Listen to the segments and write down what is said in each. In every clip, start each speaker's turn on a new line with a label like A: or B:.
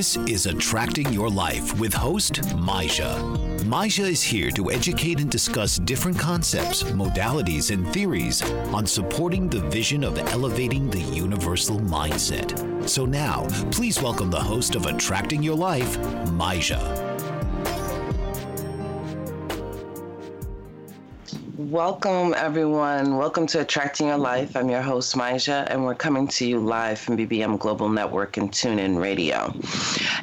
A: This is Attracting Your Life with host Maisha. Maisha is here to educate and discuss different concepts, modalities, and theories on supporting the vision of elevating the universal mindset. So now, please welcome the host of Attracting Your Life, Maisha.
B: Welcome, everyone. Welcome to Attracting Your Life. I'm your host, Maisha, and we're coming to you live from BBM Global Network and TuneIn Radio.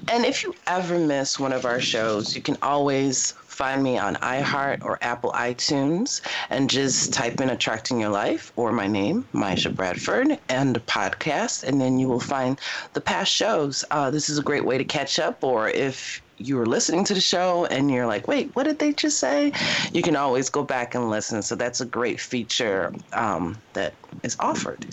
B: And if you ever miss one of our shows, you can always find me on iHeart or Apple iTunes and just type in Attracting Your Life or my name, Maisha Bradford, and podcast, and then you will find the past shows. Uh, this is a great way to catch up, or if you were listening to the show and you're like, wait, what did they just say? You can always go back and listen. So that's a great feature um, that is offered.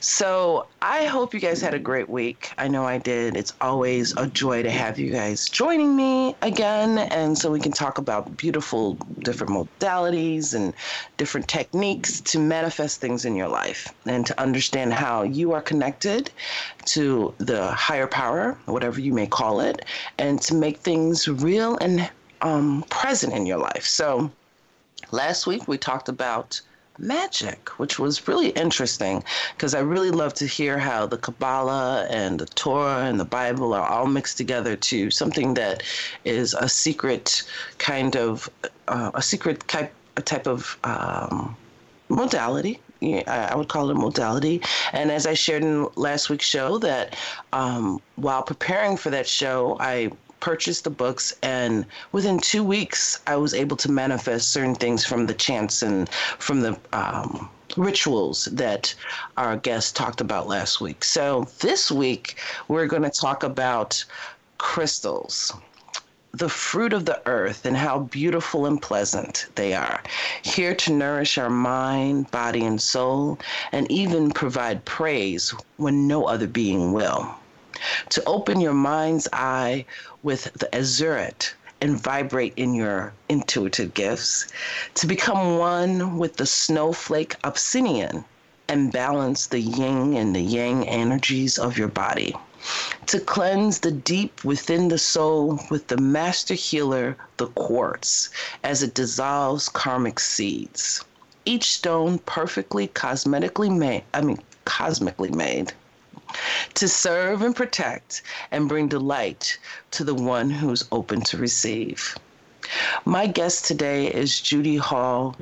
B: So I hope you guys had a great week. I know I did. It's always a joy to have you guys joining me again. And so we can talk about beautiful different modalities and different techniques to manifest things in your life and to understand how you are connected to the higher power, whatever you may call it, and to make things real and um, present in your life. So last week we talked about magic, which was really interesting because I really love to hear how the Kabbalah and the Torah and the Bible are all mixed together to something that is a secret kind of uh, a secret type a type of um, modality. I would call it a modality. And as I shared in last week's show, that um, while preparing for that show, I purchased the books, and within two weeks, I was able to manifest certain things from the chants and from the um, rituals that our guest talked about last week. So this week, we're going to talk about crystals the fruit of the earth and how beautiful and pleasant they are, here to nourish our mind, body, and soul, and even provide praise when no other being will. To open your mind's eye with the azurite and vibrate in your intuitive gifts, to become one with the snowflake obsidian and balance the yin and the yang energies of your body, to cleanse the deep within the soul with the master healer, the quartz, as it dissolves karmic seeds. Each stone perfectly cosmetically made, I mean, cosmically made to serve and protect and bring delight to the one who's open to receive. My guest today is Judy Hall,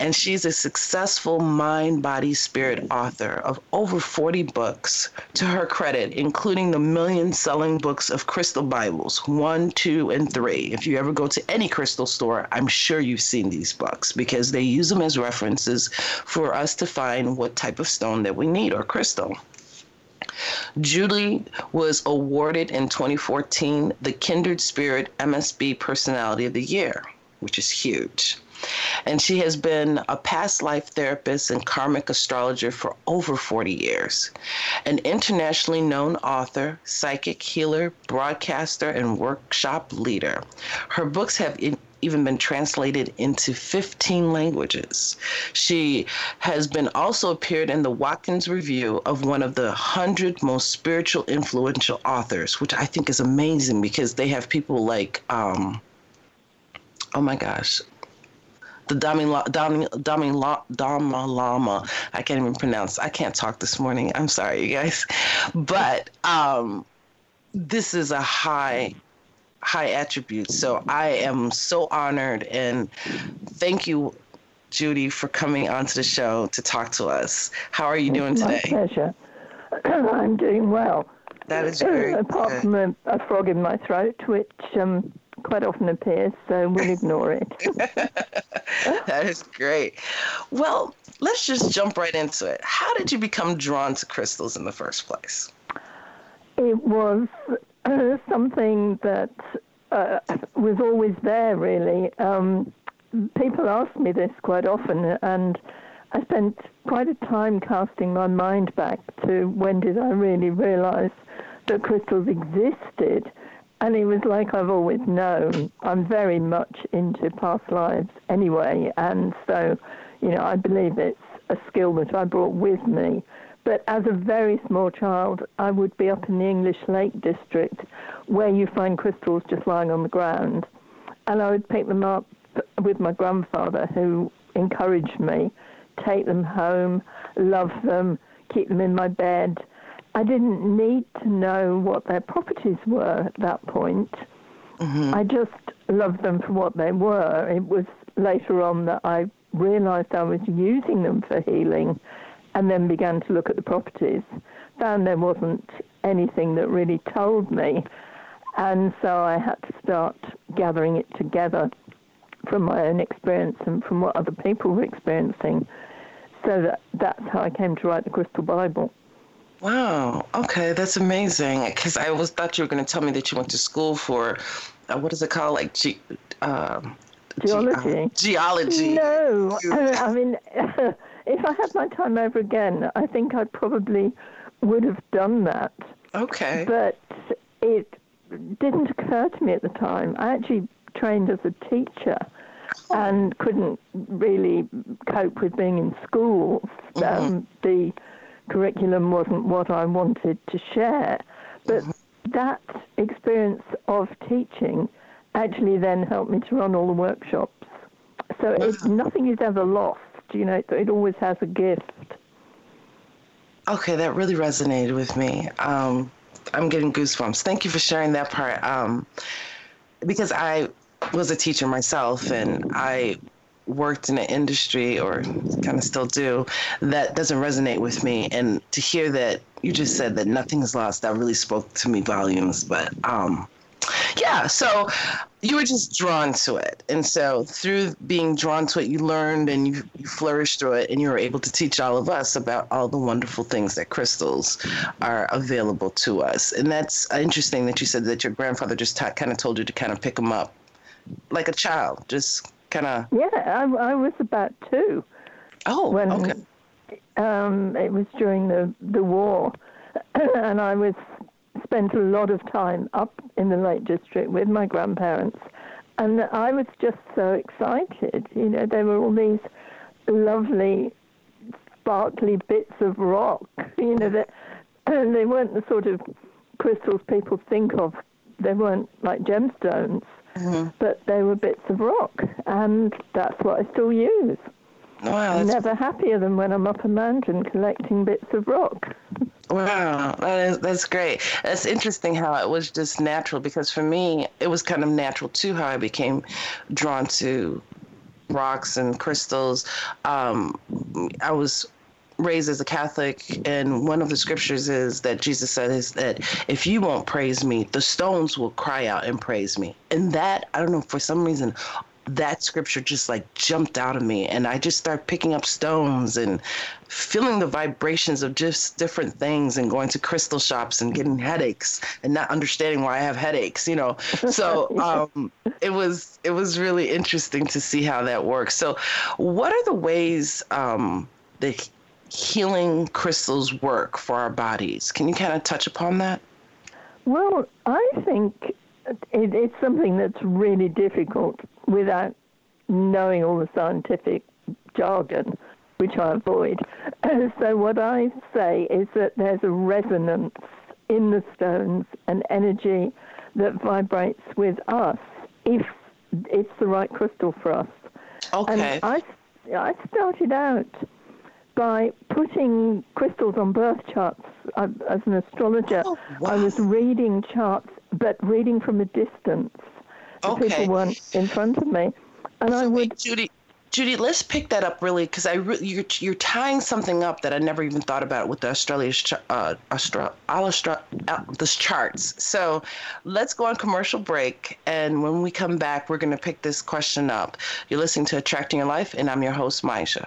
B: and she's a successful mind, body, spirit author of over 40 books to her credit, including the million selling books of Crystal Bibles one, two, and three. If you ever go to any crystal store, I'm sure you've seen these books because they use them as references for us to find what type of stone that we need or crystal. Julie was awarded in 2014 the Kindred Spirit MSB Personality of the Year, which is huge. And she has been a past life therapist and karmic astrologer for over 40 years. An internationally known author, psychic healer, broadcaster, and workshop leader. Her books have even been translated into 15 languages. She has been also appeared in the Watkins Review of one of the 100 most spiritual influential authors, which I think is amazing because they have people like, um, oh my gosh, the Dami Dami Dami Dama Lama. I can't even pronounce. I can't talk this morning. I'm sorry, you guys, but um, this is a high high attributes. So I am so honored and thank you, Judy, for coming onto the show to talk to us. How are you
C: it's
B: doing today?
C: My pleasure. I'm doing well.
B: That is great.
C: Apart
B: good.
C: from a, a, frog in my throat, which um, quite often appears, so we'll ignore it.
B: that is great. Well, let's just jump right into it. How did you become drawn to crystals in the first place?
C: It was something that uh, was always there, really. Um, people ask me this quite often, and I spent quite a time casting my mind back to when did I really realize that crystals existed. And it was like I've always known. I'm very much into past lives anyway, and so, you know, I believe it's a skill that I brought with me. But as a very small child, I would be up in the English Lake District where you find crystals just lying on the ground. And I would pick them up with my grandfather, who encouraged me, take them home, love them, keep them in my bed. I didn't need to know what their properties were at that point. Mm-hmm. I just loved them for what they were. It was later on that I realized I was using them for healing and then began to look at the properties. Found there wasn't anything that really told me. And so I had to start gathering it together from my own experience and from what other people were experiencing. So that, that's how I came to write the Crystal Bible.
B: Wow. Okay, that's amazing. Because I always thought you were going to tell me that you went to school for, uh, what is it called, like ge- uh,
C: geology.
B: Ge- geology.
C: No, I mean, if I had my time over again, I think I probably would have done that.
B: Okay.
C: But it didn't occur to me at the time. I actually trained as a teacher and couldn't really cope with being in school. Mm-hmm. Um, the curriculum wasn't what I wanted to share. But mm-hmm. that experience of teaching actually then helped me to run all the workshops. So it, nothing is ever lost, you know, it always has a gift.
B: Okay, that really resonated with me. Um, I'm getting goosebumps. Thank you for sharing that part. Um, because I was a teacher myself and I worked in an industry or kind of still do that doesn't resonate with me and to hear that you just said that nothing is lost that really spoke to me volumes but um yeah so you were just drawn to it. And so through being drawn to it you learned and you, you flourished through it and you were able to teach all of us about all the wonderful things that crystals are available to us. And that's interesting that you said that your grandfather just kind of told you to kind of pick them up like a child just kind of
C: yeah I, I, was about two.
B: Oh
C: when
B: okay.
C: um, it was during the the war. And i was spent a lot of time up in the Lake District with my grandparents, and I was just so excited. You know, there were all these lovely, sparkly bits of rock. You know, that and they weren't the sort of crystals people think of. They weren't like gemstones, mm-hmm. but they were bits of rock, and that's what I still use.
B: Wow,
C: I'm never happier than when I'm up a mountain collecting bits of rock.
B: Wow, that is that's great. That's interesting how it was just natural because for me it was kind of natural too how I became drawn to rocks and crystals. Um, I was raised as a Catholic, and one of the scriptures is that Jesus said is that if you won't praise me, the stones will cry out and praise me. And that I don't know for some reason that scripture just like jumped out of me and i just started picking up stones and feeling the vibrations of just different things and going to crystal shops and getting headaches and not understanding why i have headaches you know? So um, it was it was really interesting to see how that works. So what are the ways um, that healing crystals work for our bodies? Can you kind of touch upon that?
C: Well i think it, it's something that's really difficult without knowing all the scientific jargon, which I avoid. so what I say is that there's a resonance in the stones, an energy that vibrates with us if it's the right crystal for us.
B: Okay.
C: And I, I started out by putting crystals on birth charts. I, as an astrologer,
B: oh, wow.
C: I was reading charts, but reading from a distance. The
B: okay.
C: people weren't in front of me, and
B: so
C: I would.
B: Wait, Judy, Judy, let's pick that up really because I re- you're, you're tying something up that I never even thought about with the Australia's ch- uh, Austra- Austra- uh, this charts. So let's go on commercial break, and when we come back, we're going to pick this question up. You're listening to Attracting Your Life, and I'm your host, Maisha.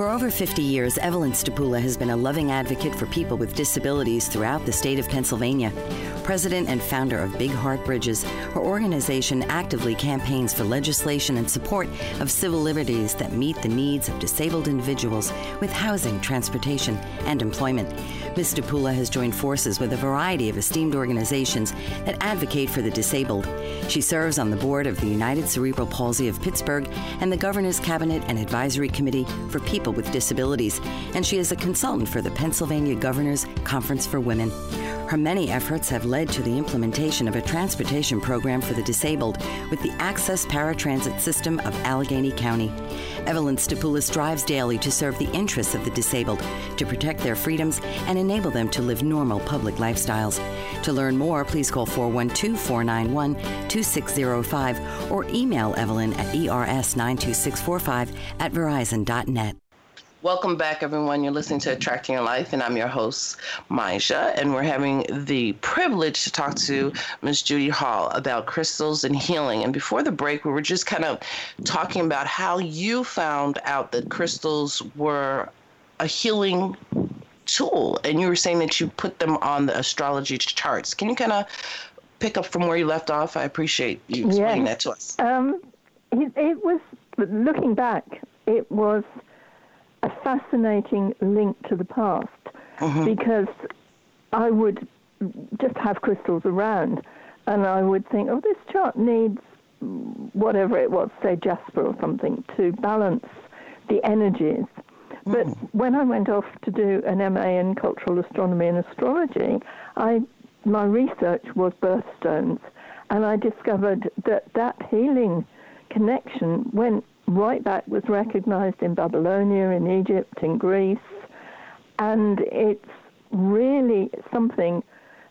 D: For over 50 years, Evelyn Stapula has been a loving advocate for people with disabilities throughout the state of Pennsylvania. President and founder of Big Heart Bridges, her organization actively campaigns for legislation and support of civil liberties that meet the needs of disabled individuals with housing, transportation, and employment. Ms. Stapula has joined forces with a variety of esteemed organizations that advocate for the disabled. She serves on the board of the United Cerebral Palsy of Pittsburgh and the Governor's Cabinet and Advisory Committee for People with Disabilities, and she is a consultant for the Pennsylvania Governor's Conference for Women. Her many efforts have led to the implementation of a transportation program for the disabled with the Access Paratransit System of Allegheny County. Evelyn Stapula drives daily to serve the interests of the disabled, to protect their freedoms, and enable them to live normal public lifestyles. To learn more, please call 412 491 2605 or email Evelyn at ers92645 at verizon.net.
B: Welcome back, everyone. You're listening to Attracting Your Life, and I'm your host, Maisha, and we're having the privilege to talk to Ms. Judy Hall about crystals and healing. And before the break, we were just kind of talking about how you found out that crystals were a healing tool, and you were saying that you put them on the astrology charts. Can you kind of pick up from where you left off? I appreciate you explaining that to us.
C: Um, it, it was, looking back, it was a fascinating link to the past
B: Mm-hmm.
C: because I would just have crystals around and I would think, oh, this chart needs whatever it was, say jasper or something, to balance the energies. But when I went off to do an MA in cultural astronomy and astrology, I my research was birthstones, and I discovered that that healing connection went right back, was recognized in Babylonia, in Egypt, in Greece, and it's really something,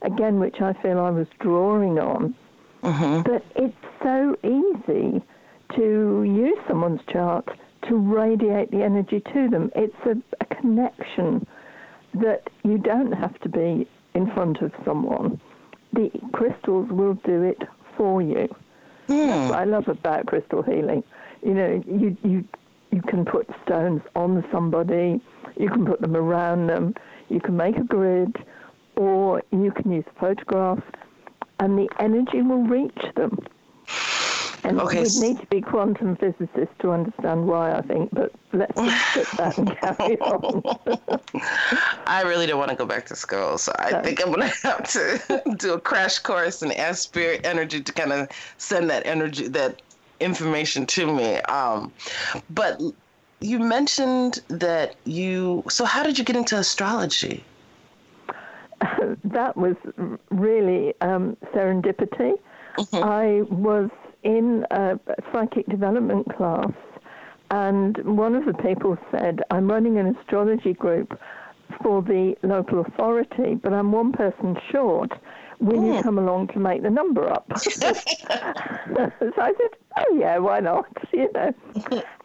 C: again, which I feel I was drawing on. Mm-hmm. But it's so easy to use someone's chart to radiate the energy to them. It's a, a connection that you don't have to be in front of someone. The crystals will do it for you. Hmm. That's what I love about crystal healing. You know, you you you can put stones on somebody, you can put them around them, you can make a grid, or you can use photographs, and the energy will reach them. And
B: Okay,
C: we'd need to be quantum physicists to understand why, I think, but let's just back and carry on.
B: I really don't want to go back to school, so I
C: No.
B: think I'm gonna have to do a crash course and ask spirit energy to kind of send that energy, that information to me. Um, but you mentioned that you. So how did you get into astrology?
C: that was really um, serendipity. mm-hmm. I was in a psychic development class, and one of the people said, I'm running an astrology group for the local authority, but I'm one person short. Will you hmm. come along to make the number up? so I said, oh yeah, why not? You know,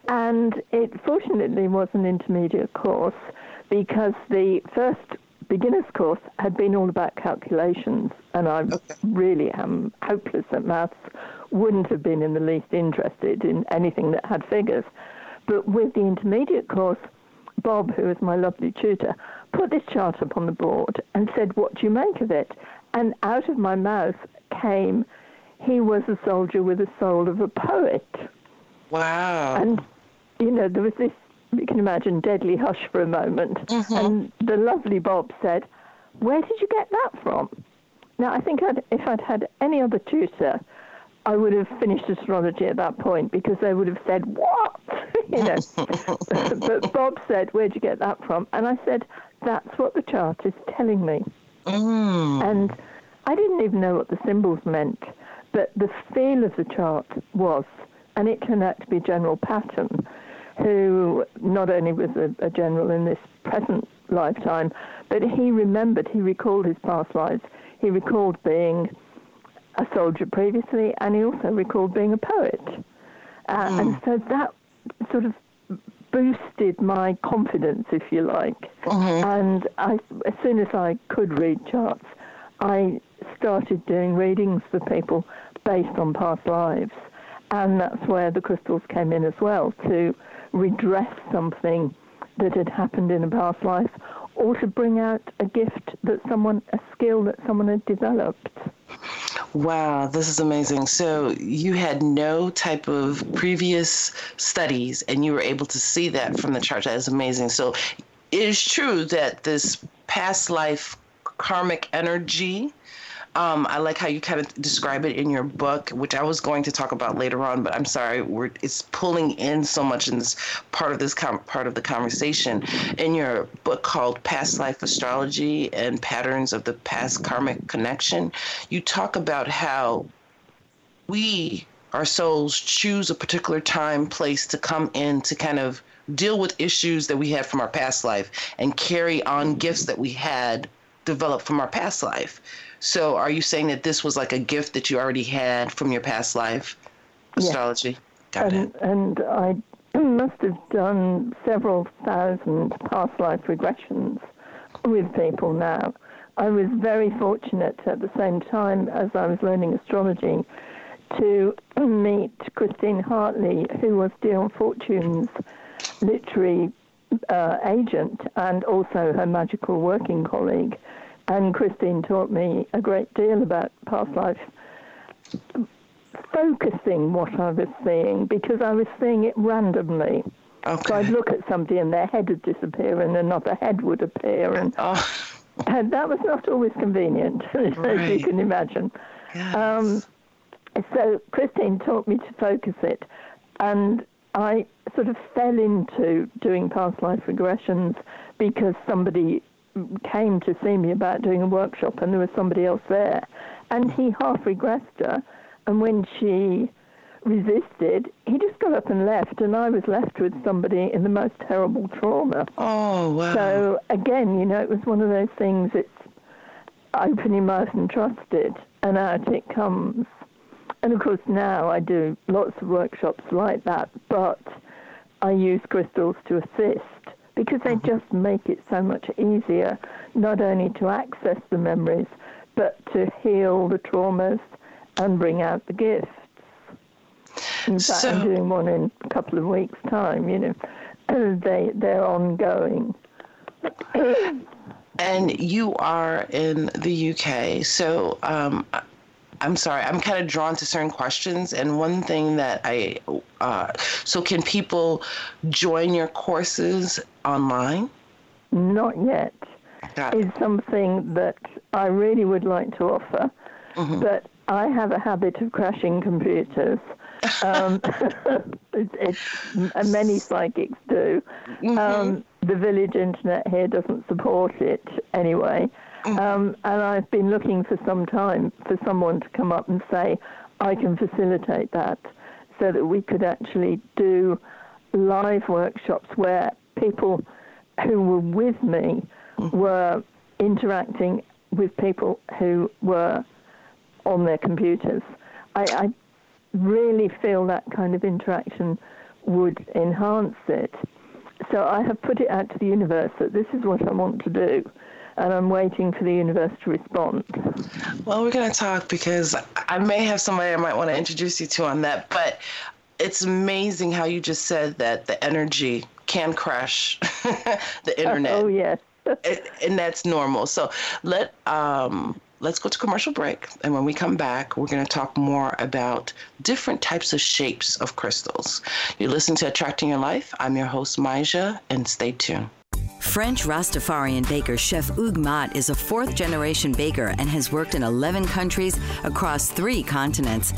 C: and it fortunately was an intermediate course because the first beginner's course had been all about calculations, and I okay. really am hopeless at maths. Wouldn't have been in the least interested in anything that had figures. But with the intermediate course, Bob, who was my lovely tutor, put this chart up on the board and said, What do you make of it? And out of my mouth came, He was a soldier with the soul of a poet.
B: Wow.
C: And, you know, there was this, you can imagine, deadly hush for a moment. Mm-hmm. And the lovely Bob said, Where did you get that from? Now, I think I'd, if I'd had any other tutor, I would have finished astrology at that point because they would have said, What? you know. but Bob said, Where'd you get that from? And I said, That's what the chart is telling me.
B: Mm.
C: And I didn't even know what the symbols meant, but the feel of the chart was, and it turned out to be General Patton, who not only was a, a general in this present lifetime, but he remembered, he recalled his past lives. He recalled being a soldier previously, and he also recalled being a poet. Uh, mm. And so that sort of boosted my confidence, if you like. Mm-hmm. And I, as soon as I could read charts, I started doing readings for people based on past lives. And that's where the crystals came in as well to redress something that had happened in a past life or to bring out a gift that someone, a skill that someone had developed.
B: Wow, this is amazing. So you had no type of previous studies and you were able to see that from the chart. That is amazing. So it is true that this past life karmic energy um, I like how you kind of describe it in your book, which I was going to talk about later on, but I'm sorry, we're, it's pulling in so much in this part of this com- part of the conversation. In your book called Past Life Astrology and Patterns of the Past Karmic Connection, you talk about how we, our souls, choose a particular time, place to come in to kind of deal with issues that we had from our past life and carry on gifts that we had developed from our past life. So are you saying that this was like a gift that you already had from your past life? Astrology.
C: Yes. Got and, it. And I must have done several thousand past life regressions with people now. I was very fortunate at the same time as I was learning astrology to meet Christine Hartley, who was Dion Fortune's literary uh, agent and also her magical working colleague. And Christine taught me a great deal about past life, focusing what I was seeing because I was seeing it randomly. Okay. So I'd look at somebody and their head would disappear and another head would appear, and, oh. and that was not always convenient, right. as you can imagine.
B: Yes. Um,
C: so Christine taught me to focus it, and I sort of fell into doing past life regressions because somebody came to see me about doing a workshop, and there was somebody else there, and he half regressed her, and when she resisted, he just got up and left, and I was left with somebody in the most terrible trauma.
B: Oh wow!
C: So again, you know, it was one of those things. It's open your mouth and trust it, and out it comes. And of course, now I do lots of workshops like that, but I use crystals to assist because they mm-hmm. just make it so much easier not only to access the memories, but to heal the traumas and bring out the gifts. In fact, so, I'm doing one in a couple of weeks' time. You know, they they're ongoing.
B: and you are in the UK, so um, I'm sorry, I'm kind of drawn to certain questions. And one thing that I, uh, so can people join your courses online?
C: Not yet. It's something that I really would like to offer, mm-hmm. but I have a habit of crashing computers. Um, it's, it's, many psychics do. Mm-hmm. Um, the village internet here doesn't support it anyway. Mm. Um, and I've been looking for some time for someone to come up and say, I can facilitate that so that we could actually do live workshops where people who were with me mm-hmm. were interacting with people who were on their computers. I, I really feel that kind of interaction would enhance it. So I have put it out to the universe that this is what I want to do, and I'm waiting for the universe to respond.
B: Well, we're going to talk because I may have somebody I might want to introduce you to on that, but it's amazing how you just said that the energy can crash the internet.
C: Oh, yes.
B: and that's normal. So let um, let's go to commercial break. And when we come back, we're going to talk more about different types of shapes of crystals. You're listening to Attracting Your Life. I'm your host, Maisha, and stay tuned.
D: French Rastafarian baker Chef Hugues Mott is a fourth generation baker and has worked in 11 countries across three continents.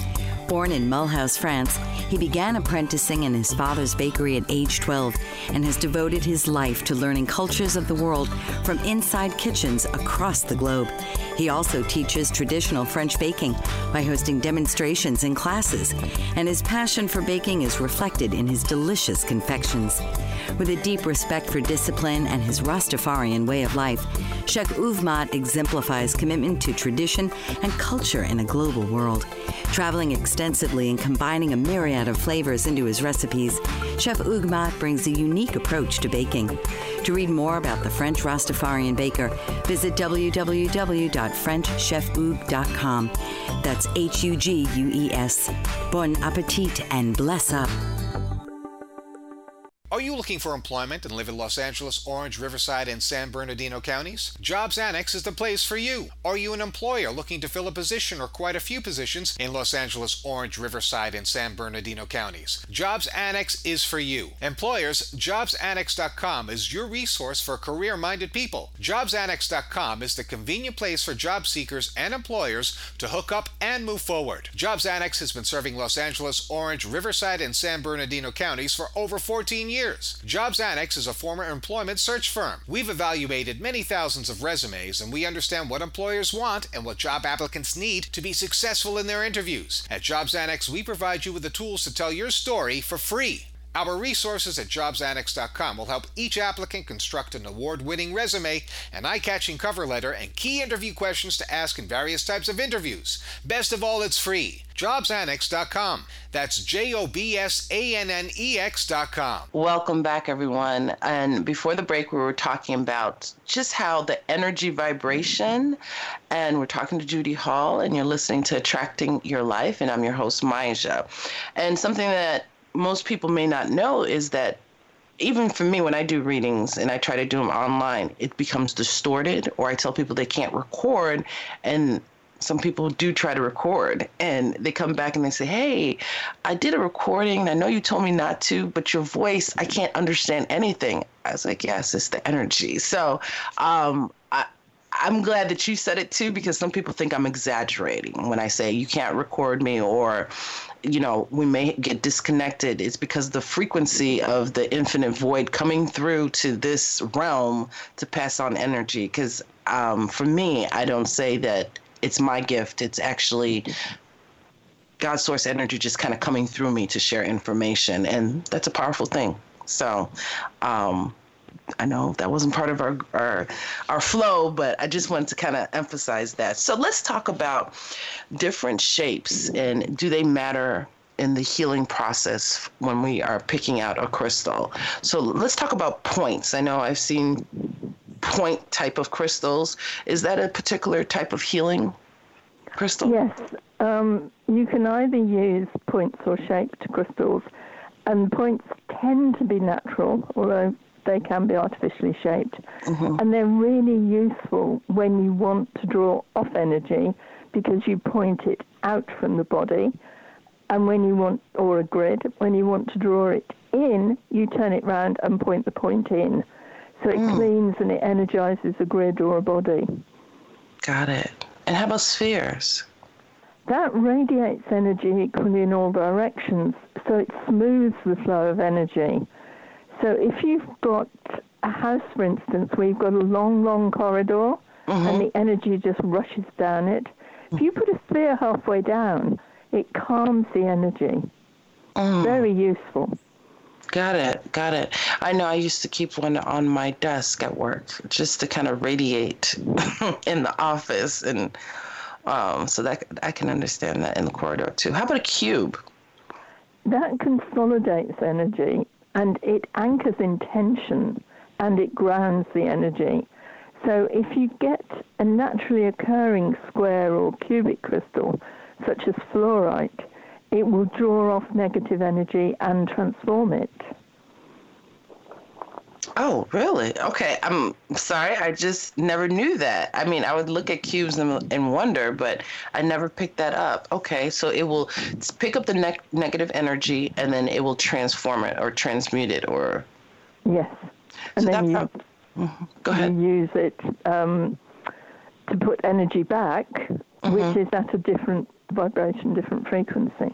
D: Born in Mulhouse, France, he began apprenticing in his father's bakery at age 12 and has devoted his life to learning cultures of the world from inside kitchens across the globe. He also teaches traditional French baking by hosting demonstrations and classes, and his passion for baking is reflected in his delicious confections. With a deep respect for discipline and his Rastafarian way of life, Chef Mott exemplifies commitment to tradition and culture in a global world. Traveling extensively and combining a myriad of flavors into his recipes, Chef Hugues brings a unique approach to baking. To read more about the French Rastafarian baker, visit www.frenchchefhugues.com. That's H U G U E S. Bon appetit and bless up.
E: Are you looking for employment and live in Los Angeles, Orange, Riverside, and San Bernardino counties? Jobs Annex is the place for you. Are you an employer looking to fill a position or quite a few positions in Los Angeles, Orange, Riverside, and San Bernardino counties? Jobs Annex is for you. Employers, jobsannex.com is your resource for career minded people. Jobsannex.com is the convenient place for job seekers and employers to hook up and move forward. Jobs Annex has been serving Los Angeles, Orange, Riverside, and San Bernardino counties for over 14 years years. Jobs Annex is a former employment search firm. We've evaluated many thousands of resumes and we understand what employers want and what job applicants need to be successful in their interviews. At Jobs Annex, we provide you with the tools to tell your story for free. Our resources at jobsannex.com will help each applicant construct an award winning resume, an eye catching cover letter, and key interview questions to ask in various types of interviews. Best of all, it's free. Jobsannex.com. That's J O B S A N N E X.com.
B: Welcome back, everyone. And before the break, we were talking about just how the energy vibration, and we're talking to Judy Hall, and you're listening to Attracting Your Life, and I'm your host, Maisha. And something that most people may not know is that even for me when i do readings and i try to do them online it becomes distorted or i tell people they can't record and some people do try to record and they come back and they say hey i did a recording. And i know you told me not to but your voice i can't understand anything. I was like yes it's the energy. So um, I, I'm glad that you said it too because some people think I'm exaggerating when I say you can't record me or you know, we may get disconnected It's because the frequency of the infinite void coming through to this realm to pass on energy. Because um, for me, I don't say that it's my gift, it's actually God's source energy just kind of coming through me to share information. And that's a powerful thing. So, um, I know that wasn't part of our, our our flow, but I just wanted to kind of emphasize that. So let's talk about different shapes and do they matter in the healing process when we are picking out a crystal. So let's talk about points. I know I've seen point type of crystals. Is that a particular type of healing crystal?
C: Yes. Um, you can either use points or shaped crystals, and points tend to be natural, although they can be artificially shaped. Mm-hmm. And they're really useful when you want to draw off energy because you point it out from the body. And when you want, or a grid, when you want to draw it in, you turn it round and point the point in. So it mm. cleans and it energizes a grid or a body.
B: Got it. And how about spheres?
C: That radiates energy equally in all directions, so it smooths the flow of energy. So if you've got a house, for instance, where you've got a long, long corridor mm-hmm. and the energy just rushes down it, if you put a sphere halfway down, it calms the energy.
B: Mm.
C: Very useful.
B: Got it. Got it. I know I used to keep one on my desk at work just to kind of radiate in the office. And um, so that I can understand that in the corridor too. How about a cube?
C: That consolidates energy and it anchors intention and it grounds the energy. So if you get a naturally occurring square or cubic crystal, such as fluorite, it will draw off negative energy and transform it.
B: Oh, really? Okay. I'm sorry. I just never knew that. I mean, I would look at cubes and, and wonder, but I never picked that up. Okay. So it will pick up the ne- negative energy and then it will transform it or transmute it or.
C: Yes. And
B: So
C: then you,
B: prob- Mhm. Go ahead.
C: you use it um, to put energy back,
B: Mm-hmm.
C: which is at a different vibration, different frequency.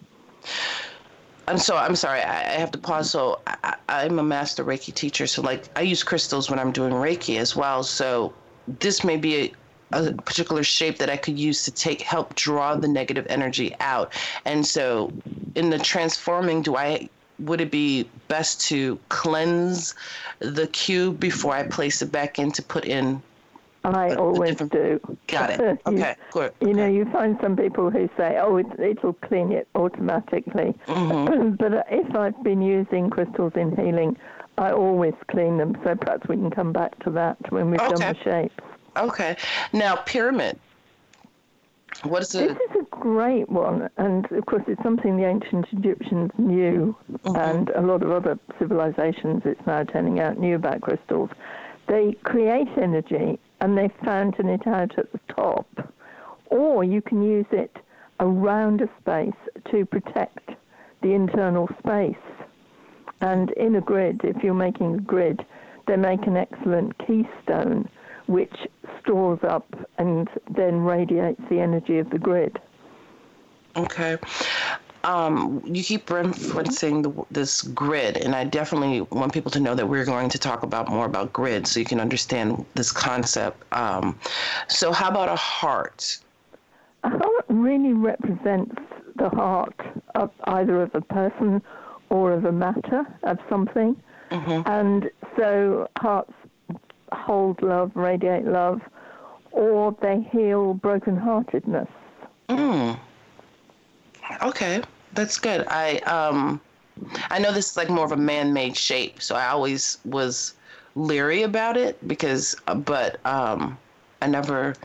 B: I'm so I'm sorry. I, I have to pause. So I, I'm a master Reiki teacher. So like I use crystals when I'm doing Reiki as well. So this may be a, a particular shape that I could use to take help draw the negative energy out. And so in the transforming, do I would it be best to cleanse the cube before I place it back in to put in?
C: I
B: the
C: always do.
B: Got it.
C: You-
B: Okay. Good.
C: You know, you find some people who say, "Oh, it, it'll clean it automatically,"
B: Mm-hmm.
C: but if I've been using crystals in healing, I always clean them. So perhaps we can come back to that when we've done the shapes.
B: Okay. Now pyramid. What is it?
C: This is a great one, and of course, it's something the ancient Egyptians knew, and a lot of other civilizations, it's now turning out, knew about crystals. They create energy and they fountain it out at the top, or you can use it around a space to protect the internal space. And in a grid, if you're making a grid, they make an excellent keystone which stores up and then radiates the energy of the grid.
B: Okay. Um, you keep referencing the, this grid, and I definitely want people to know that we're going to talk about more about grid so you can understand this concept. Um, so, how about a heart?
C: A heart really represents the heart of either of a person or of a matter, of something. And so hearts hold love, radiate love, or they heal brokenheartedness.
B: Mm. Okay, that's good. I um, I know this is like more of a man-made shape, so I always was leery about it because, uh, but um, I never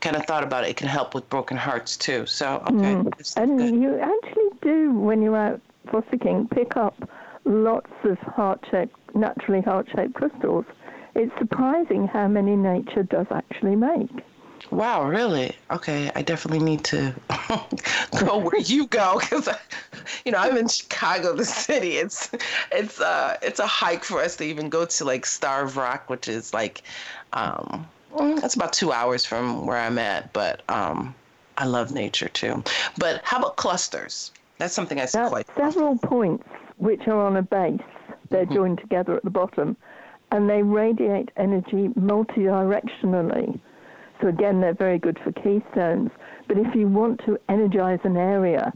B: kind of thought about it. It can help with broken hearts too. So okay, that's
C: And
B: good.
C: you actually do, when you're out fossicking, pick up lots of heart-shaped, naturally heart-shaped crystals. It's surprising how many nature does actually make.
B: Wow, really? Okay, I definitely need to go where you go because, you know, I'm in Chicago, the city. It's it's uh it's a hike for us to even go to like Starve Rock, which is like, um, that's about two hours from where I'm at. But um, I love nature too. But how about clusters? That's something I see
C: That's
B: quite.
C: several points which are on a base. They're joined together at the bottom, and they radiate energy multidirectionally. So again, they're very good for keystones. But if you want to energize an area,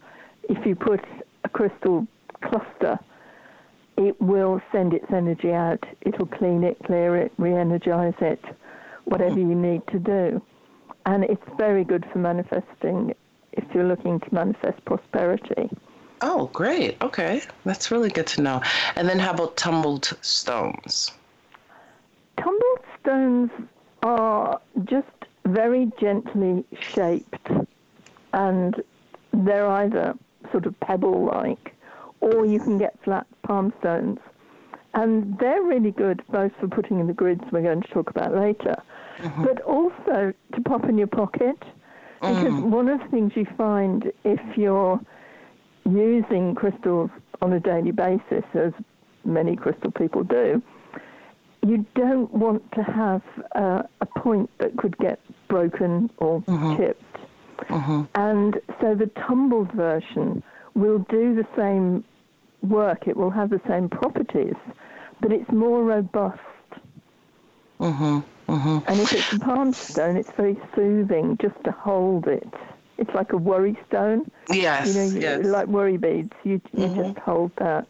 C: if you put a crystal cluster, it will send its energy out. It'll clean it, clear it, re-energize it, whatever you need to do. And it's very good for manifesting if you're looking to manifest prosperity.
B: Oh, great. Okay, that's really good to know. And then how about tumbled stones?
C: Tumbled stones are just very gently shaped and they're either sort of pebble like or you can get flat palm stones. And they're really good both for putting in the grids we're going to talk about later, but also to pop in your pocket. Because one of the things you find if you're using crystals on a daily basis, as many crystal people do, you don't want to have uh, a point that could get broken or chipped. And so the tumbled version will do the same work, it will have the same properties, but it's more robust.
B: Mm-hmm. Mm-hmm.
C: And if it's a palm stone, it's very soothing just to hold it. It's like a worry stone.
B: Yes.
C: You know,
B: yes.
C: like worry beads. You you just hold that.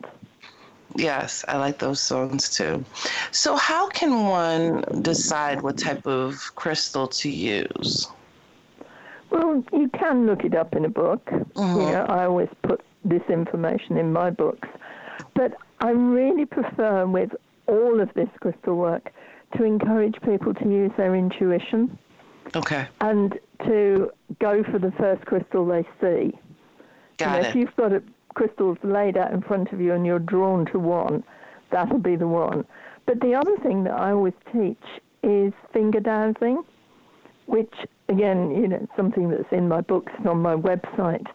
B: Yes, I like those songs too. So, how can one decide what type of crystal to use?
C: Well, you can look it up in a book. You mm-hmm. know, I always put this information in my books. But I really prefer with all of this crystal work to encourage people to use their intuition
B: Okay,
C: and to go for the first crystal they see.
B: got
C: you know,
B: it.
C: If you've got a, crystals laid out in front of you and you're drawn to one, that'll be the one. But the other thing that I always teach is finger dowsing, which again, you know, something that's in my books and on my website.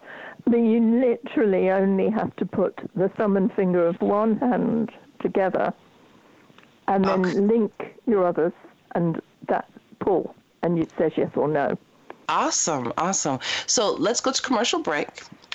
C: But you literally only have to put the thumb and finger of one hand together and then
B: Okay.
C: link your others and that pull and it says yes or no.
B: Awesome, awesome. So let's go to commercial break.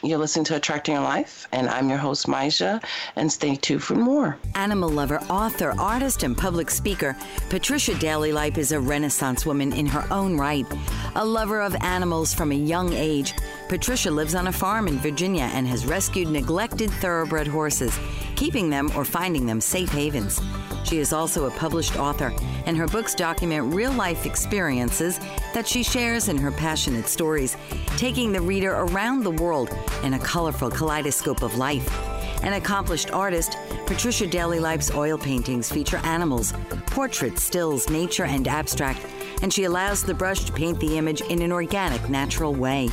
B: You're listening to Attracting Your Life, and I'm your host, Maisha, and stay tuned for more.
D: Animal lover, author, artist, and public speaker, Patricia Daly Lipe is a Renaissance woman in her own right. A lover of animals from a young age, Patricia lives on a farm in Virginia and has rescued neglected thoroughbred horses, keeping them or finding them safe havens. She is also a published author, and her books document real life experiences that she shares in her passionate stories, taking the reader around the world in a colorful kaleidoscope of life. An accomplished artist, Patricia Daly Lipe's oil paintings feature animals, portraits, stills, nature, and abstract, and she allows the brush to paint the image in an organic, natural way.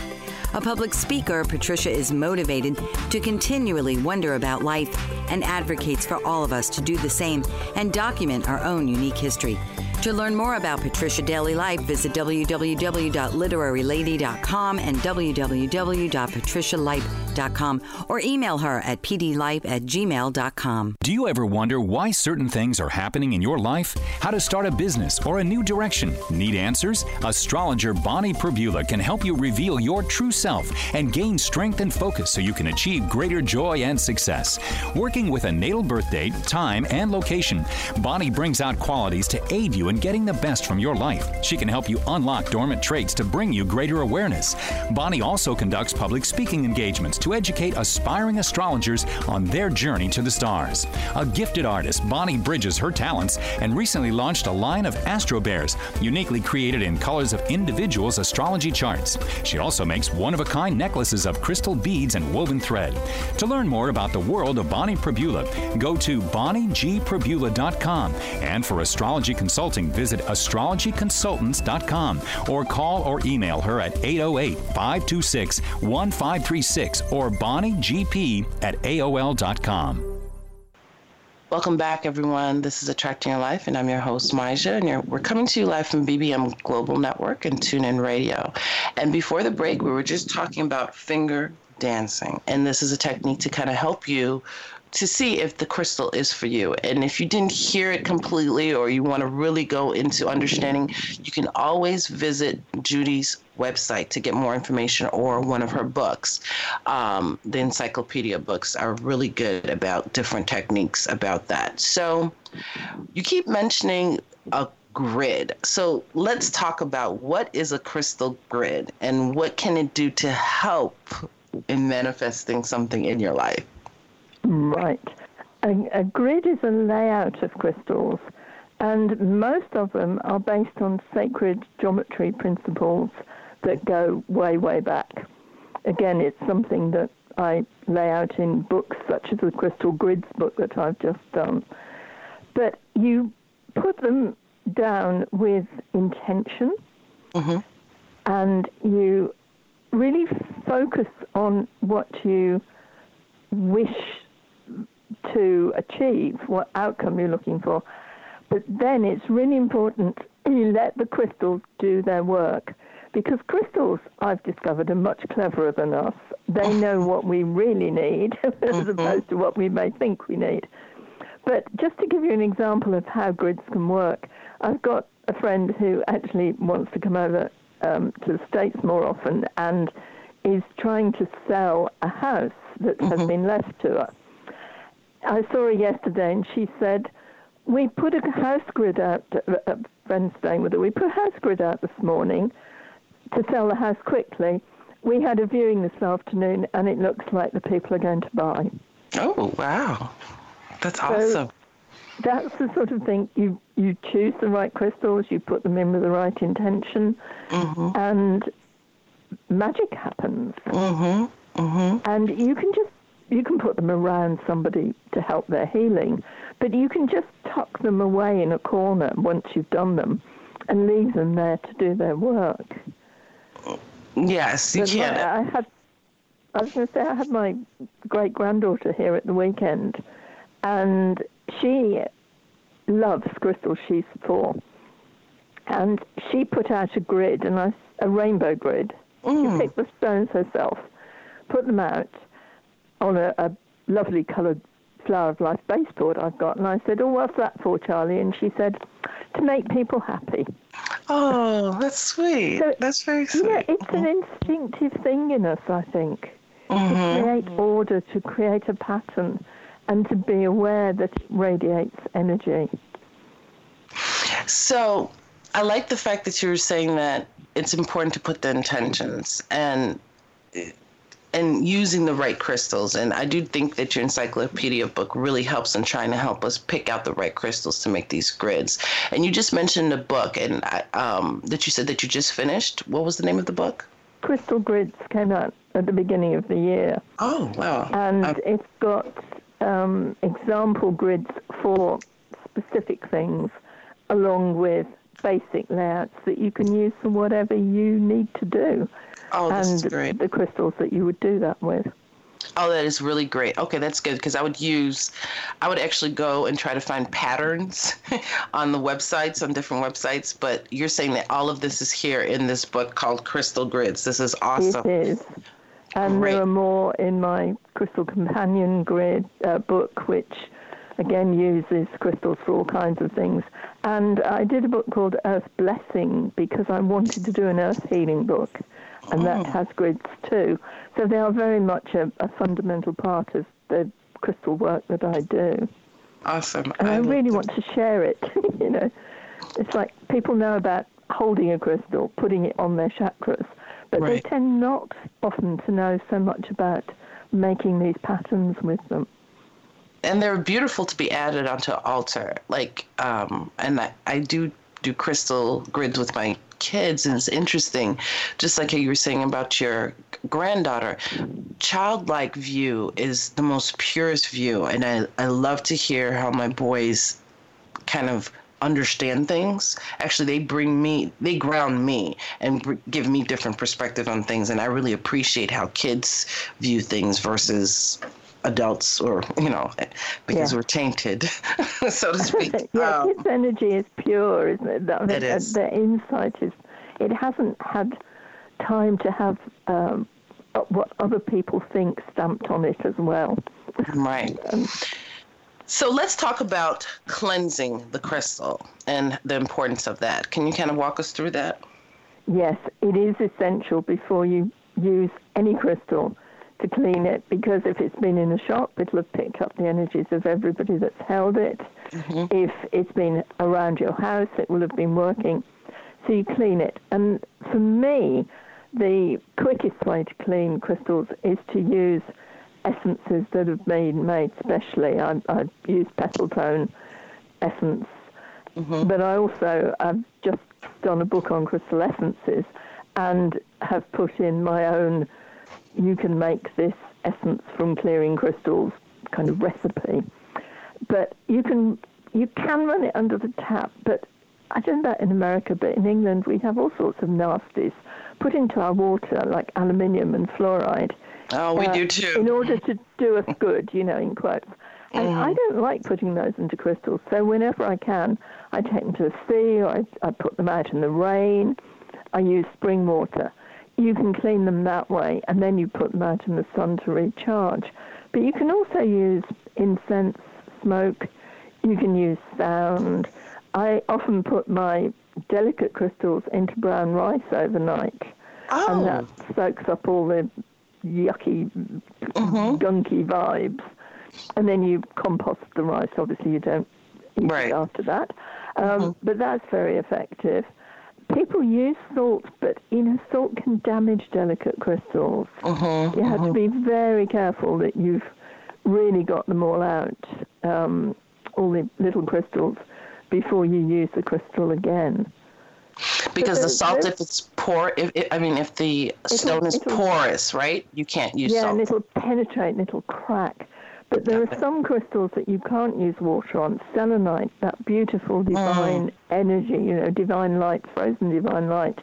D: A public speaker, Patricia is motivated to continually wonder about life and advocates for all of us to do the same and document our own unique history. To learn more about Patricia Daly Lipe, visit www.literarylady.com and www.patricialipe.com or email her at pdlipe at gmail.com.
F: Do you ever wonder why certain things are happening in your life? How to start a business or a new direction? Need answers? Astrologer Bonnie Perbula can help you reveal your true self and gain strength and focus so you can achieve greater joy and success. Working with a natal birth date, time, and location, Bonnie brings out qualities to aid you in getting the best from your life. She can help you unlock dormant traits to bring you greater awareness. Bonnie also conducts public speaking engagements to educate aspiring astrologers on their journey to the stars. A gifted artist, Bonnie bridges her talents and recently launched a line of Astro Bears, uniquely created in colors of individuals' astrology charts. She also makes one of a kind necklaces of crystal beads and woven thread. To learn more about the world of Bonnie Prabula, go to bonniegprabula.com. And for astrology consulting, visit astrologyconsultants.com or call or email her at 808 526 1536 or bonniegp at AOL.com.
B: Welcome back, everyone. This is Attracting Your Life, and I'm your host, Maisha, and we're coming to you live from BBM Global Network and TuneIn Radio. And before the break, we were just talking about finger dowsing, and this is a technique to kind of help you to see if the crystal is for you. And if you didn't hear it completely or you want to really go into understanding, you can always visit Judy's website to get more information or one of her books. Um, the encyclopedia books are really good about different techniques about that. So you keep mentioning a grid. So let's talk about what is a crystal grid and what can it do to help in manifesting something in your life?
C: Right. A, a grid is a layout of crystals, and most of them are based on sacred geometry principles that go way, way back. Again, it's something that I lay out in books such as the Crystal Grids book that I've just done. But you put them down with intention mm-hmm. and you really focus on what you wish to achieve, what outcome you're looking for. But then it's really important you let the crystals do their work because crystals, I've discovered, are much cleverer than us. They know what we really need as opposed to what we may think we need. But just to give you an example of how grids can work, I've got a friend who actually wants to come over um, to the States more often and is trying to sell a house that has been left to her. I saw her yesterday and she said, We put a house grid out, a friend staying with her, we put a house grid out this morning to sell the house quickly. we had a viewing this afternoon, and it looks like the people are going to buy.
B: Oh wow, that's awesome.
C: That's the sort of thing you you choose the right crystals, you put them in with the right intention,
B: Mm-hmm.
C: and magic happens.
B: Mm-hmm. Mm-hmm.
C: And you can just you can put them around somebody to help their healing, but you can just tuck them away in a corner once you've done them, and leave them there to do their work.
B: Yes, you
C: But
B: can.
C: my- I had, I was going to say, I had my great granddaughter here at the weekend, and she loves crystals. She's four, and she put out a grid, and I, a rainbow grid.
B: Mm.
C: She picked the stones herself, put them out on a, a lovely coloured flower of life baseboard I've got, and I said, "Oh, what's that for, Charlie?" And she said, "To make people happy."
B: Oh, that's sweet.
C: So,
B: that's very sweet.
C: Yeah, it's an instinctive thing in us, I think,
B: Mm-hmm.
C: to create order, to create a pattern, and to be aware that it radiates energy.
B: So I like the fact that you were saying that it's important to put the intentions and and using the right crystals. And I do think that your encyclopedia book really helps in trying to help us pick out the right crystals to make these grids. And you just mentioned a book, and I, um, that you said that you just finished. What was the name of the book?
C: Crystal grids came out at the beginning of the year,
B: Oh wow!
C: and
B: Uh,
C: it's got um, example grids for specific things, along with basic layouts that you can use for whatever you need to do,
B: oh, this is
C: and
B: great.
C: the crystals that you would do that with.
B: Oh, that is really great. Okay, that's good because I would use, I would actually go and try to find patterns on the websites, on different websites. But you're saying that all of this is here in this book called Crystal Grids. This is awesome.
C: It is. And
B: Great.
C: there are more in my Crystal Companion Grid uh, book, which again uses crystals for all kinds of things. And I did a book called Earth Blessing because I wanted to do an earth healing book, and
B: Oh.
C: that has grids too. So they are very much a, a fundamental part of the crystal work that I do.
B: Awesome.
C: And I,
B: love
C: really want to share it. you know, it's like people know about holding a crystal, putting it on their chakras, but
B: Right.
C: they tend not often to know so much about making these patterns with them.
B: and they're beautiful to be added onto an altar. Like, um, and I, I do do crystal grids with my kids, and it's interesting, just like you were saying about your granddaughter. Childlike view is the most purest view, and I, I love to hear how my boys kind of understand things actually they bring me they ground me and br- give me different perspective on things and i really appreciate how kids view things versus adults or you know because
C: Yeah.
B: we're tainted so to speak
C: yeah,
B: Um,
C: kids' energy is pure, isn't it?
B: Is.
C: Their insight is, it hasn't had time to have um, what other people think stamped on it as well.
B: right so let's talk about cleansing the crystal and the importance of that can you kind of walk us through that
C: Yes, it is essential before you use any crystal to clean it because if it's been in a shop, it'll have picked up the energies of everybody that's held it. Mm-hmm. If it's been around your house, it will have been working. So you clean it. And for me, the quickest way to clean crystals is to use essences that have been made specially. I, I use Petaltone essence mm-hmm. but I also have just done a book on crystal essences and have put in my own you can make this essence from clearing crystals kind of recipe. But you can you can run it under the tap, but I don't know that in America, but in England we have all sorts of nasties put into our water like aluminium and fluoride
B: oh we
C: uh,
B: do too
C: in order to do us good, you know, in quotes. And I don't like putting those into crystals, so whenever I can, I take them to the sea or I, I put them out in the rain. I use spring water. You can clean them that way, and then you put them out in the sun to recharge. But you can also use incense, smoke. You can use sound. I often put my delicate crystals into brown rice overnight
B: oh
C: and that soaks up all the yucky, gunky vibes. And then you compost the rice. Obviously, you don't eat
B: Right.
C: it after that. Um, But that's very effective. People use salt, but you know, salt can damage delicate crystals.
B: Mm-hmm,
C: you have to be very careful that you've really got them all out, um, all the little crystals, before you use the crystal again.
B: Because the salt, if it's poor, if it, I mean, if the stone is porous, right? You can't use
C: yeah,
B: salt.
C: Yeah, and it'll penetrate and it'll crack. But there are some crystals that you can't use water on. Selenite, that beautiful divine mm. energy, you know, divine light, frozen divine light,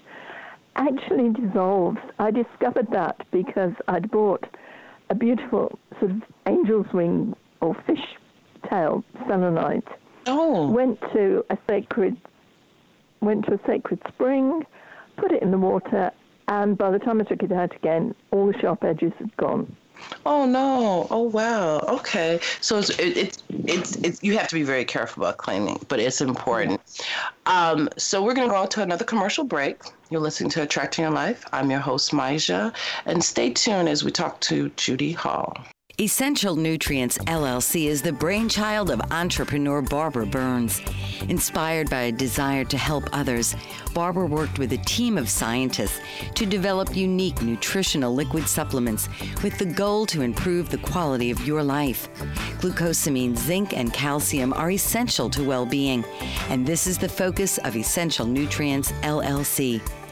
C: actually dissolves. I discovered that because I'd bought a beautiful sort of angel's wing or fish tail selenite.
B: Oh.
C: Went to a sacred went to a sacred spring, put it in the water, and by the time I took it out again, all the sharp edges had gone.
B: Oh no! Oh wow! Okay, so it's it's it's, it's you have to be very careful about cleaning, but it's important. Um, so we're going to go on to another commercial break. You're listening to Attracting Your Life. I'm your host Maisha, and stay tuned as we talk to Judy Hall.
D: Essential Nutrients LLC is the brainchild of entrepreneur Barbara Burns. Inspired by a desire to help others, Barbara worked with a team of scientists to develop unique nutritional liquid supplements with the goal to improve the quality of your life. Glucosamine, zinc, and calcium are essential to well being, and this is the focus of Essential Nutrients LLC.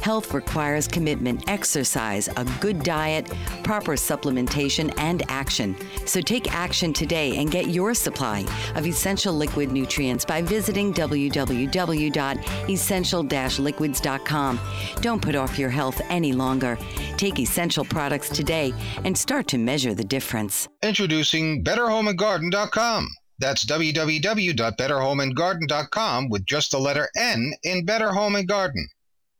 D: Health requires commitment, exercise, a good diet, proper supplementation, and action. So take action today and get your supply of essential liquid nutrients by visiting www.essential-liquids.com. Don't put off your health any longer. Take essential products today and start to measure the difference.
E: Introducing BetterHomeAndGarden.com. That's www.betterhomeandgarden.com with just the letter N in Better Home and Garden.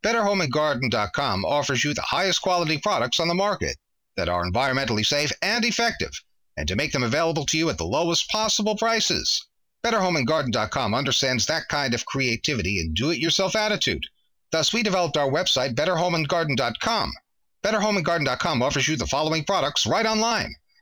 E: BetterHomeAndGarden.com offers you the highest quality products on the market that are environmentally safe and effective, and to make them available to you at the lowest possible prices. BetterHomeAndGarden.com understands that kind of creativity and do-it-yourself attitude. Thus, we developed our website, BetterHomeAndGarden.com. BetterHomeAndGarden.com offers you the following products right online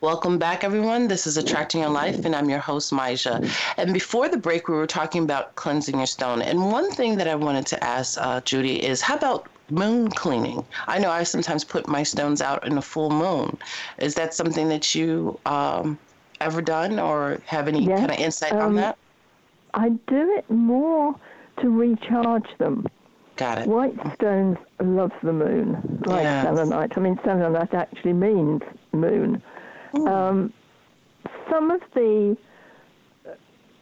B: Welcome back, everyone. This is Attracting Your Life, and I'm your host, Maisha. And before the break, we were talking about cleansing your stone. And one thing that I wanted to ask uh, Judy is how about moon cleaning? I know I sometimes put my stones out in a full moon. Is that something that you um, ever done or have any yes, kind of insight um, on that?
C: I do it more to recharge them.
B: Got it.
C: White stones love the moon, like yes. selenite. I mean, selenite actually means moon. Um, some of the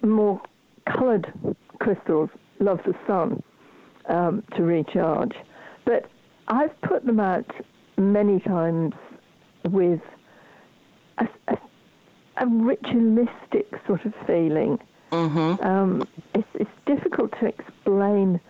C: more coloured crystals love the sun um, to recharge, but I've put them out many times with a, a, a ritualistic sort of feeling.
B: Mm-hmm.
C: Um, it's, it's difficult to explain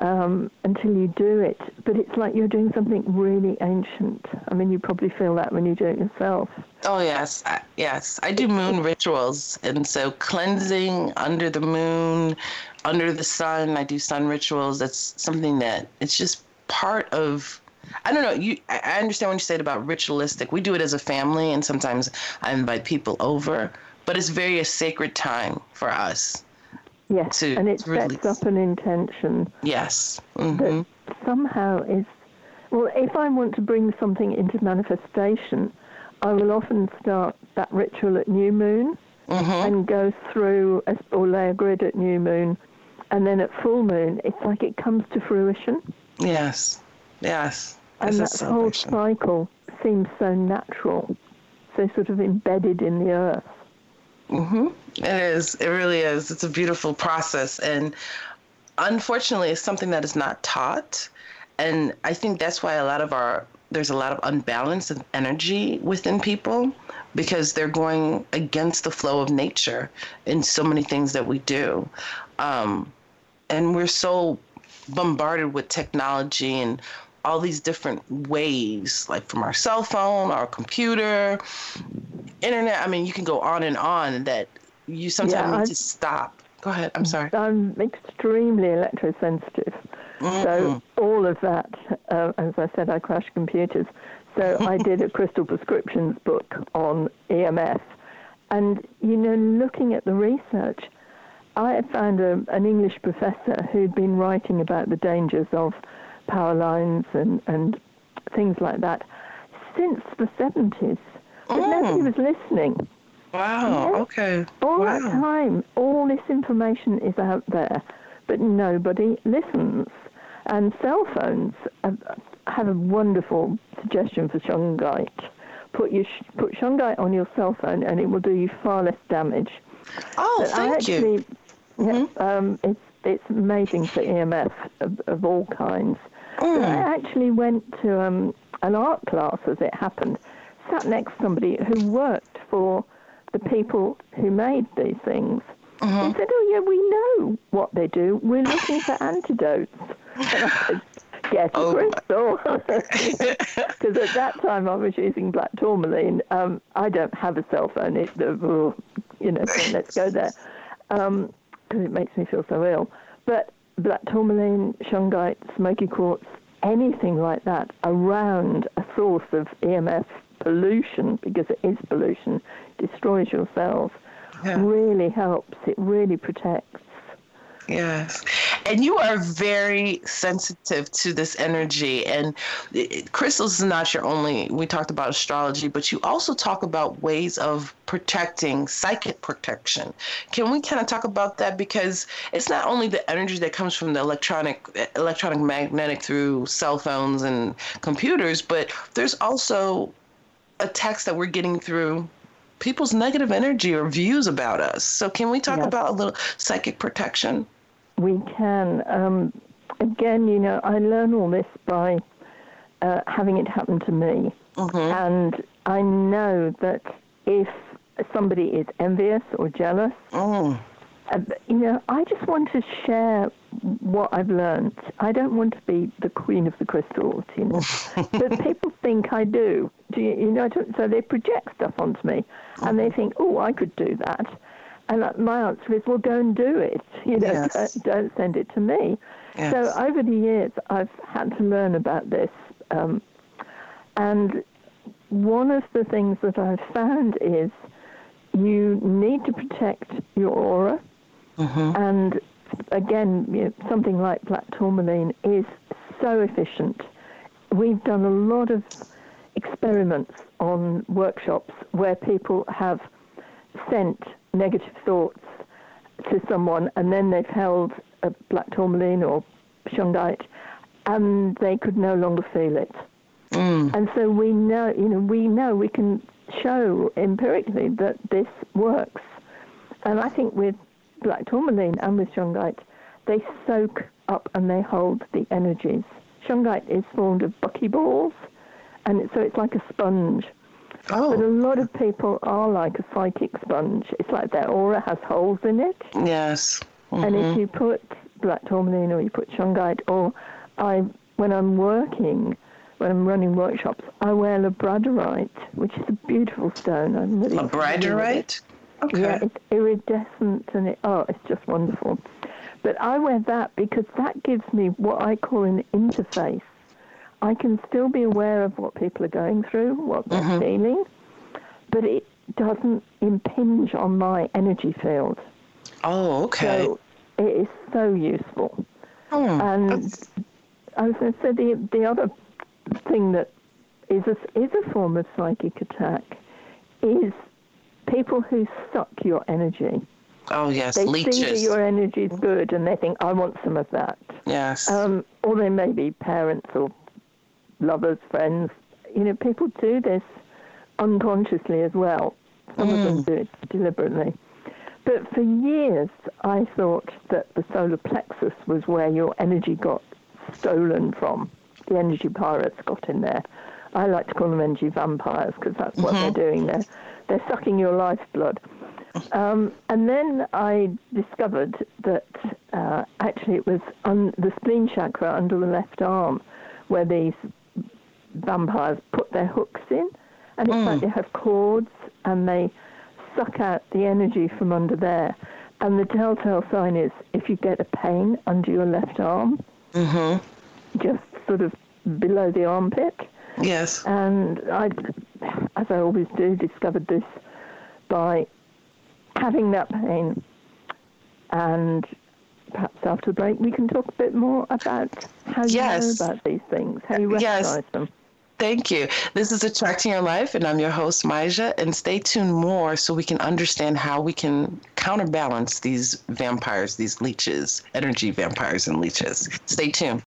C: um, until you do it. But it's like you're doing something really ancient. I mean, you probably feel that when you do it yourself.
B: Oh, yes. I, yes. I do moon rituals. And so cleansing under the moon, under the sun, I do sun rituals. That's something that it's just part of. I don't know. You, I understand what you said about ritualistic. We do it as a family, and sometimes I invite people over, but it's very a sacred time for us.
C: Yes, and it sets up an intention.
B: Yes.
C: Mm-hmm. That somehow is. Well, if I want to bring something into manifestation, I will often start that ritual at new moon
B: mm-hmm.
C: and go through a, or lay a grid at new moon, and then at full moon, it's like it comes to fruition.
B: Yes. Yes.
C: And that whole cycle seems so natural, so sort of embedded in the earth.
B: Mm-hmm. It is. It really is. It's a beautiful process. And unfortunately, it's something that is not taught. and I think that's why a lot of our there's a lot of unbalance of energy within people because they're going against the flow of nature in so many things that we do. Um, and we're so bombarded with technology and all these different ways, like from our cell phone, our computer, internet. I mean, you can go on and on that you sometimes yeah, need to stop. Go ahead. I'm sorry.
C: I'm extremely electrosensitive. Mm-hmm. So all of that, uh, as I said, I crash computers. So I did a crystal prescriptions book on EMF. And, you know, looking at the research, I found a, an English professor who'd been writing about the dangers of power lines and, and things like that since the 70s. But oh. nobody was listening.
B: Wow, okay.
C: All
B: wow.
C: that time, all this information is out there, but nobody listens. And cell phones have, have a wonderful suggestion for shungite. Put your put shungite on your cell phone, and it will do you far less damage.
B: Oh, but thank
C: actually,
B: you.
C: Mm-hmm. um, it's it's amazing for EMF of, of all kinds. Mm. I actually went to um, an art class as it happened, sat next to somebody who worked for the people who made these things. Mm-hmm. He said, "Oh yeah, we know what they do. We're looking for antidotes." And I said, "Get oh, crystal," because at that time I was using black tourmaline. Um, I don't have a cell phone. It, you know, so let's go there because um, it makes me feel so ill. But black tourmaline, shungite, smoky quartz, anything like that around a source of EMF pollution, because it is pollution, destroys your cells, yeah. really helps. It really protects.
B: Yes. And you are very sensitive to this energy. And it, crystals is not your only, we talked about astrology, but you also talk about ways of protecting, psychic protection. Can we kind of talk about that? Because it's not only the energy that comes from the electronic, electronic magnetic through cell phones and computers, but there's also attacks that we're getting through people's negative energy or views about us. So, can we talk about a little psychic protection?
C: We can. Um, again, you know, I learn all this by uh, having it happen to me. Mm-hmm. And I know that if somebody is envious or jealous, mm. uh, you know, I just want to share what I've learned. I don't want to be the queen of the crystals, you know, but people think I do. do you, you know, so they project stuff onto me, and they think, oh, I could do that. And my answer is, well, go and do it. You know, yes. don't send it to me. Yes. So over the years, I've had to learn about this. Um, and one of the things that I've found is you need to protect your aura. Mm-hmm. And again, you know, something like black tourmaline is so efficient. We've done a lot of experiments on workshops where people have sent negative thoughts to someone, and then they've held a black tourmaline or shungite, and they could no longer feel it. Mm. And so we know, you know, we know we can show empirically that this works. And I think with black tourmaline and with shungite, they soak up and they hold the energies. Shungite is formed of buckyballs, and so it's like a sponge. Oh. But a lot of people are like a psychic sponge. It's like their aura has holes in it.
B: Yes.
C: Mm-hmm. And if mm-hmm. you put black tourmaline or you put shungite, or I, when I'm working, when I'm running workshops, I wear labradorite, which is a beautiful stone. I'm
B: really labradorite.
C: Okay. Yeah, it's iridescent and it oh, it's just wonderful. But I wear that because that gives me what I call an interface I can still be aware of what people are going through, what they're mm-hmm. feeling, but it doesn't impinge on my energy field.
B: Oh, okay.
C: So it is so useful. Oh, and that's... as I said, the, the other thing that is a, is a form of psychic attack is people who suck your energy.
B: Oh yes,
C: they
B: leeches.
C: see that your energy is good, and they think, "I want some of that."
B: Yes.
C: Um, or they may be parents or lovers, friends. You know, people do this unconsciously as well. Some mm. of them mm. do it deliberately. But for years, I thought that the solar plexus was where your energy got stolen from. the energy pirates got in there. I like to call them energy vampires because that's what mm-hmm. they're doing there. They're sucking your lifeblood. Um, and then I discovered that uh, actually it was on the spleen chakra under the left arm where these vampires put their hooks in. And it's mm. like they have cords and they suck out the energy from under there. And the telltale sign is if you get a pain under your left arm,
B: mm-hmm.
C: just sort of below the armpit.
B: Yes.
C: And I, as I always do, discovered this by having that pain. And perhaps after the break, we can talk a bit more about how you know about these things, how you recognize yes. them.
B: Thank you. This is Attracting Your Life, and I'm your host, Maisha. And stay tuned more so we can understand how we can counterbalance these vampires, these leeches, energy vampires and leeches. Stay tuned.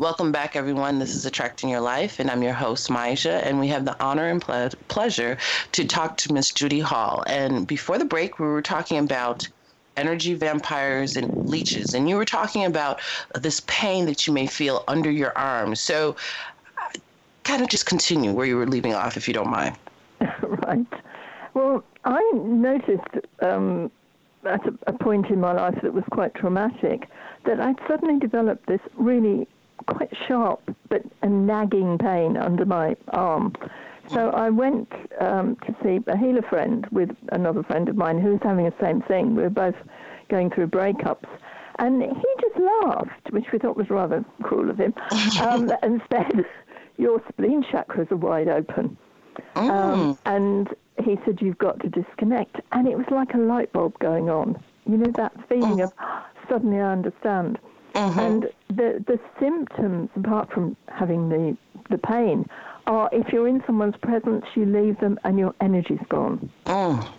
B: Welcome back, everyone. This is Attracting Your Life, and I'm your host, Maisha, and we have the honor and ple- pleasure to talk to Miss Judy Hall. And before the break, we were talking about energy vampires and leeches, and you were talking about this pain that you may feel under your arm. So, uh, kind of just continue where you were leaving off, if you don't mind.
C: right. Well, I noticed um, at a, a point in my life that was quite traumatic that I'd suddenly developed this really quite sharp but a nagging pain under my arm. So I went um, to see a healer friend with another friend of mine who was having the same thing. We were both going through breakups. And he just laughed, which we thought was rather cruel of him, um, and said, Your spleen chakras are wide open.
B: Mm. Um,
C: and he said, You've got to disconnect. And it was like a light bulb going on. You know, that feeling mm. of suddenly I understand.
B: Mm-hmm.
C: And the the symptoms, apart from having the the pain, are if you're in someone's presence, you leave them and your energy's gone.
B: Oh.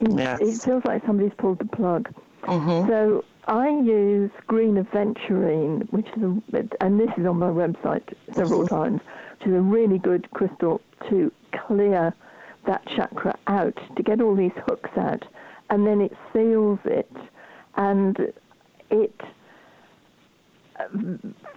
B: Yes.
C: It feels like somebody's pulled the plug.
B: Mm-hmm.
C: So I use green aventurine, which is a, and this is on my website several mm-hmm. times, which is a really good crystal to clear that chakra out, to get all these hooks out, and then it seals it, and it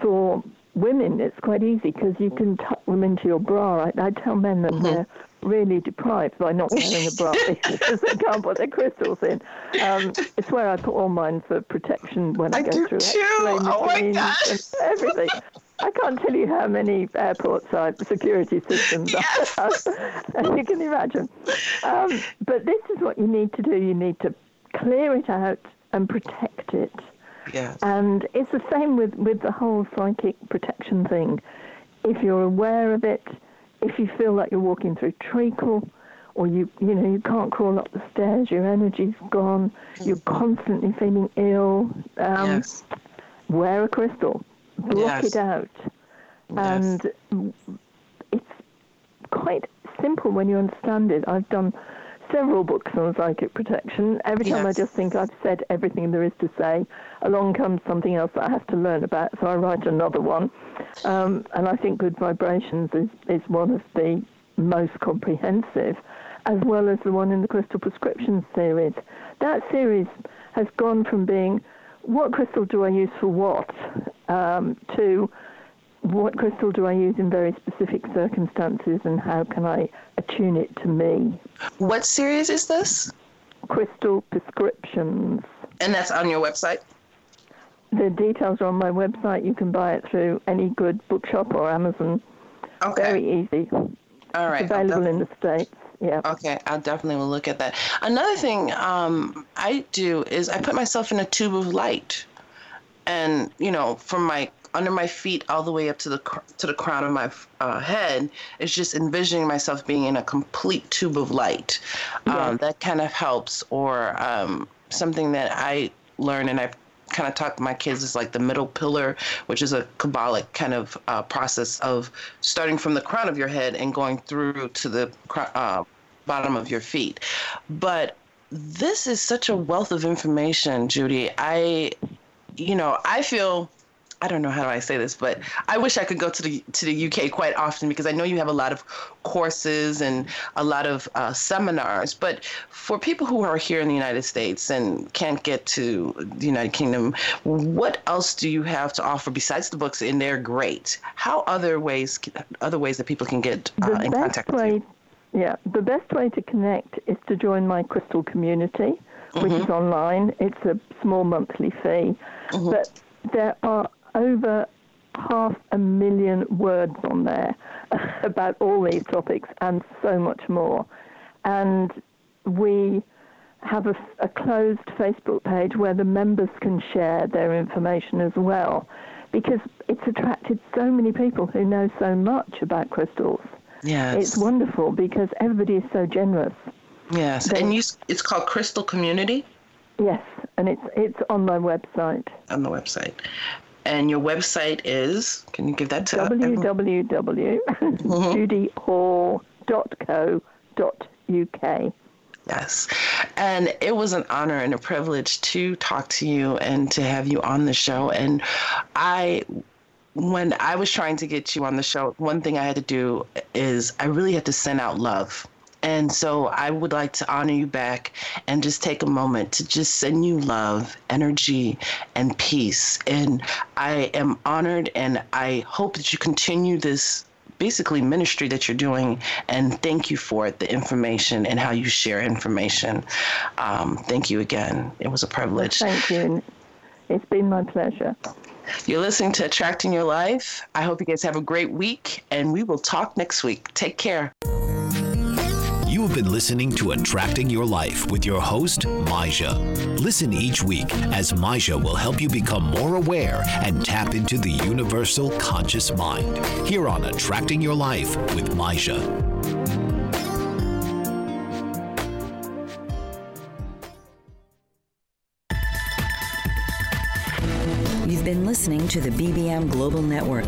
C: for women, it's quite easy because you can tuck them into your bra. I, I tell men that mm-hmm. they're really deprived by not wearing a bra because they can't put their crystals in. Um, it's where I put all mine for protection when I,
B: I
C: go through
B: oh
C: and everything. I can't tell you how many airport side security systems
B: yes.
C: as you can imagine. Um, but this is what you need to do. You need to clear it out and protect it.
B: Yes.
C: And it's the same with, with the whole psychic protection thing. If you're aware of it, if you feel like you're walking through treacle, or you you know you can't crawl up the stairs, your energy's gone, you're constantly feeling ill. Um,
B: yes.
C: Wear a crystal, block
B: yes.
C: it out, and it's quite simple when you understand it. I've done several books on psychic protection. Every time yes. I just think I've said everything there is to say, along comes something else that I have to learn about, so I write another one. Um, and I think Good Vibrations is, is one of the most comprehensive, as well as the one in the Crystal Prescription series. That series has gone from being what crystal do I use for what um, to what crystal do I use in very specific circumstances and how can I attune it to me?
B: What series is this?
C: Crystal Prescriptions.
B: And that's on your website?
C: The details are on my website. You can buy it through any good bookshop or Amazon.
B: Okay.
C: Very easy.
B: All right.
C: It's available in the States. Yeah.
B: Okay, I definitely will look at that. Another thing um, I do is I put myself in a tube of light, and you know, from my under my feet all the way up to the to the crown of my uh, head is just envisioning myself being in a complete tube of light. Um, that kind of helps. Or um, something that I learned and I kind of talk to my kids is like the middle pillar, which is a Kabbalic kind of uh, process of starting from the crown of your head and going through to the uh, bottom of your feet. But this is such a wealth of information, Judy. I, you know, I feel I don't know how do I say this, but I wish I could go to the to the UK quite often because I know you have a lot of courses and a lot of uh, seminars. But for people who are here in the United States and can't get to the United Kingdom, what else do you have to offer besides the books? And they're great. How other ways other ways that people can get uh, in contact
C: way,
B: with
C: you? Yeah, the best way to connect is to join my Crystal community, which
B: Mm-hmm.
C: is online. It's a small monthly fee,
B: Mm-hmm.
C: but there are over half a million words on there about all these topics and so much more. And we have a, a, closed Facebook page where the members can share their information as well because it's attracted so many people who know so much about crystals.
B: Yes.
C: It's wonderful because everybody is so generous.
B: Yes,
C: They-
B: and you, it's called Crystal Community
C: Yes, and it's it's on my website.
B: on the website. And your website is, can you give that to
C: www.judyhall.co.uk.
B: Yes. And it was an honor and a privilege to talk to you and to have you on the show. And I, when I was trying to get you on the show, one thing I had to do is I really had to send out love. And so I would like to honor you back and just take a moment to just send you love, energy, and peace. And I am honored and I hope that you continue this basically ministry that you're doing and thank you for it the information and how you share information um, thank you again it was a privilege
C: Thank you. It's been my pleasure.
B: you're listening to attracting your life i hope you guys have a great week and we will talk next week take care
A: You have been listening to Attracting Your Life with your host, Maja. Listen each week as Maja will help you become more aware and tap into the universal conscious mind. Here on Attracting Your Life with Maja.
D: You've been listening to the BBM Global Network.